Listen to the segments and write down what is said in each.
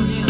to live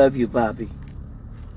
love you, Bobby.